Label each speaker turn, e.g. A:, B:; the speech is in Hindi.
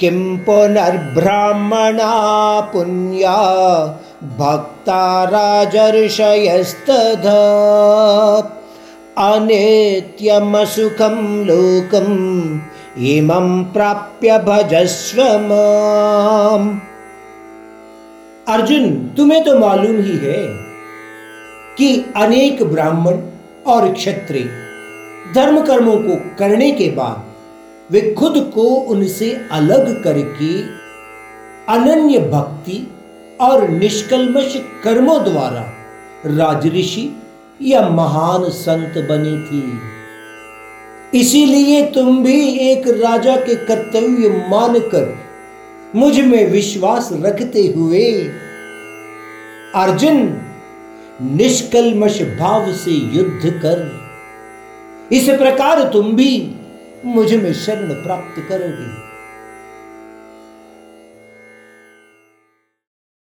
A: किं पुनर्ब्राह्मणा पुण्या भक्ता राजर्षयस्तध अनेत्यमसुखं लोकम् इमं प्राप्य भजस्व अर्जुन, तुम्हें तो मालूम ही है कि अनेक ब्राह्मण और क्षत्रिय धर्म कर्मों को करने के बाद वे खुद को उनसे अलग करके अनन्य भक्ति और निष्कलमश कर्मों द्वारा राजऋषि या महान संत बने थे। इसीलिए तुम भी एक राजा के कर्तव्य मानकर मुझमें विश्वास रखते हुए अर्जुन निष्कलमश भाव से युद्ध कर। इस प्रकार तुम भी मुझमें शरण प्राप्त करोगे।